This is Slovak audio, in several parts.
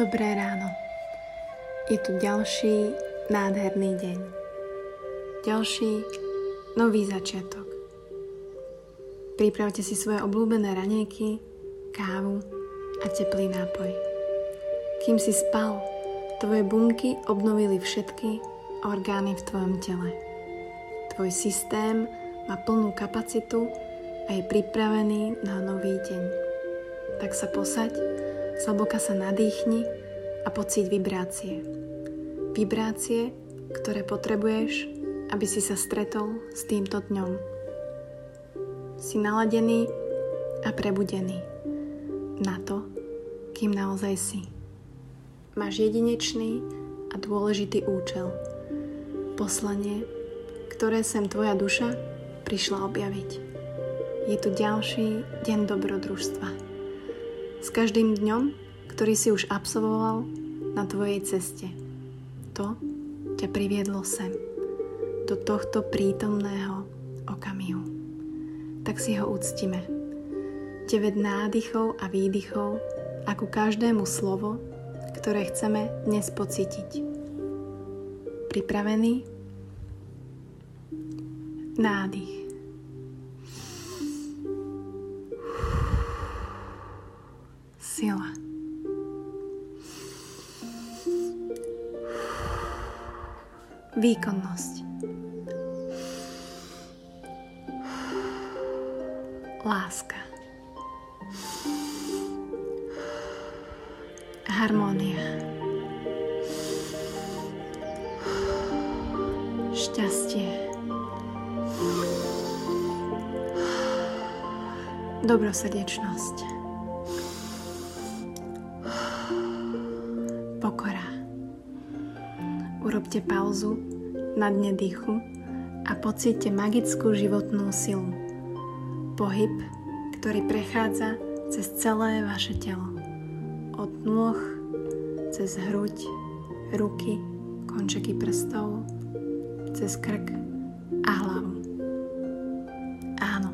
Dobré ráno. Je tu ďalší nádherný deň. Ďalší nový začiatok. Pripravte si svoje obľúbené ranieky, kávu a teplý nápoj. Kým si spal, tvoje bunky obnovili všetky orgány v tvojom tele. Tvoj systém má plnú kapacitu a je pripravený na nový deň. Tak sa posaď, zhlboka sa nadýchni a pocíť vibrácie. Vibrácie, ktoré potrebuješ, aby si sa stretol s týmto dňom. Si naladený a prebudený na to, kým naozaj si. Máš jedinečný a dôležitý účel. Poslanie, ktoré sem tvoja duša prišla objaviť. Je tu ďalší deň dobrodružstva. S každým dňom, ktorý si už absolvoval na tvojej ceste. To ťa priviedlo sem, do tohto prítomného okamihu. Tak si ho uctime. 9 nádychov a výdychov a ku každému slovo, ktoré chceme dnes pocítiť. Pripravený? Nádych. Sila. Výkonnosť. Láska. Harmónia. Šťastie. Dobrosrdečnosť. Pokora. Urobte pauzu na dne dýchu a pocíte magickú životnú silu. Pohyb, ktorý prechádza cez celé vaše telo. Od nôh, cez hruď, ruky, končeky prstov, cez krk a hlavu. Áno,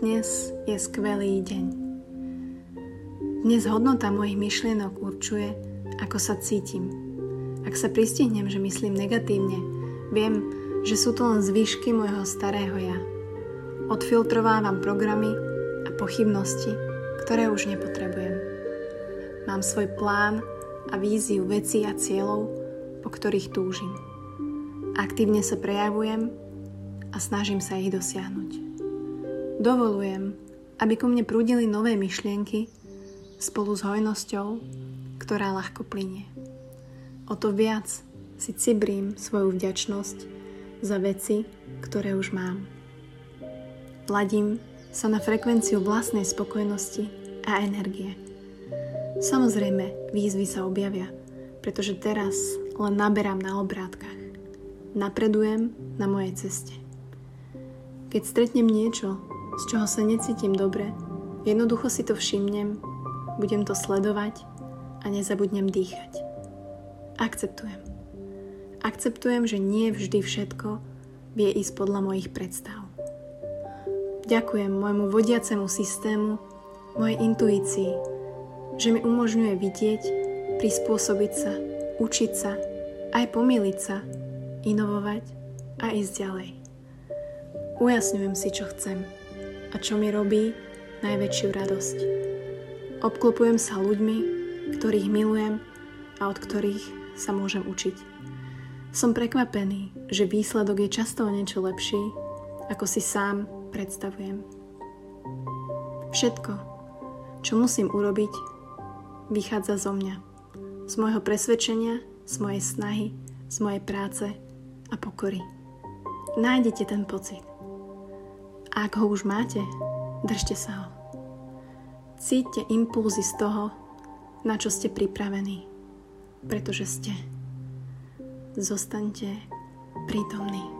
dnes je skvelý deň. Dnes hodnota mojich myšlienok určuje, ako sa cítim ak sa pristihnem, že myslím negatívne, viem, že sú to len zvyšky môjho starého ja. Odfiltrovávam programy a pochybnosti, ktoré už nepotrebujem. Mám svoj plán a víziu vecí a cieľov, po ktorých túžim. Aktívne sa prejavujem a snažím sa ich dosiahnuť. Dovolujem, aby ku mne prúdili nové myšlienky spolu s hojnosťou, ktorá ľahko plinie. O to viac si cibrím svoju vďačnosť za veci, ktoré už mám. Ladím sa na frekvenciu vlastnej spokojnosti a energie. Samozrejme, výzvy sa objavia, pretože teraz len naberám na obrátkach. Napredujem na mojej ceste. Keď stretnem niečo, z čoho sa necítim dobre, jednoducho si to všimnem, budem to sledovať a nezabudnem dýchať. Akceptujem. Akceptujem, že nie vždy všetko vie ísť podľa mojich predstav. Ďakujem môjmu vodiacemu systému, mojej intuícii, že mi umožňuje vidieť, prispôsobiť sa, učiť sa, aj pomýliť sa, inovovať a ísť ďalej. Ujasňujem si, čo chcem a čo mi robí najväčšiu radosť. Obklopujem sa ľuďmi, ktorých milujem a od ktorých sa môžem učiť. Som prekvapený, že výsledok je často o niečo lepší, ako si sám predstavujem. Všetko, čo musím urobiť, vychádza zo mňa. Z môjho presvedčenia, z mojej snahy, z mojej práce a pokory. Nájdete ten pocit. A ak ho už máte, držte sa ho. Cíťte impulzy z toho, na čo ste pripravení pretože ste. Zostaňte prítomní.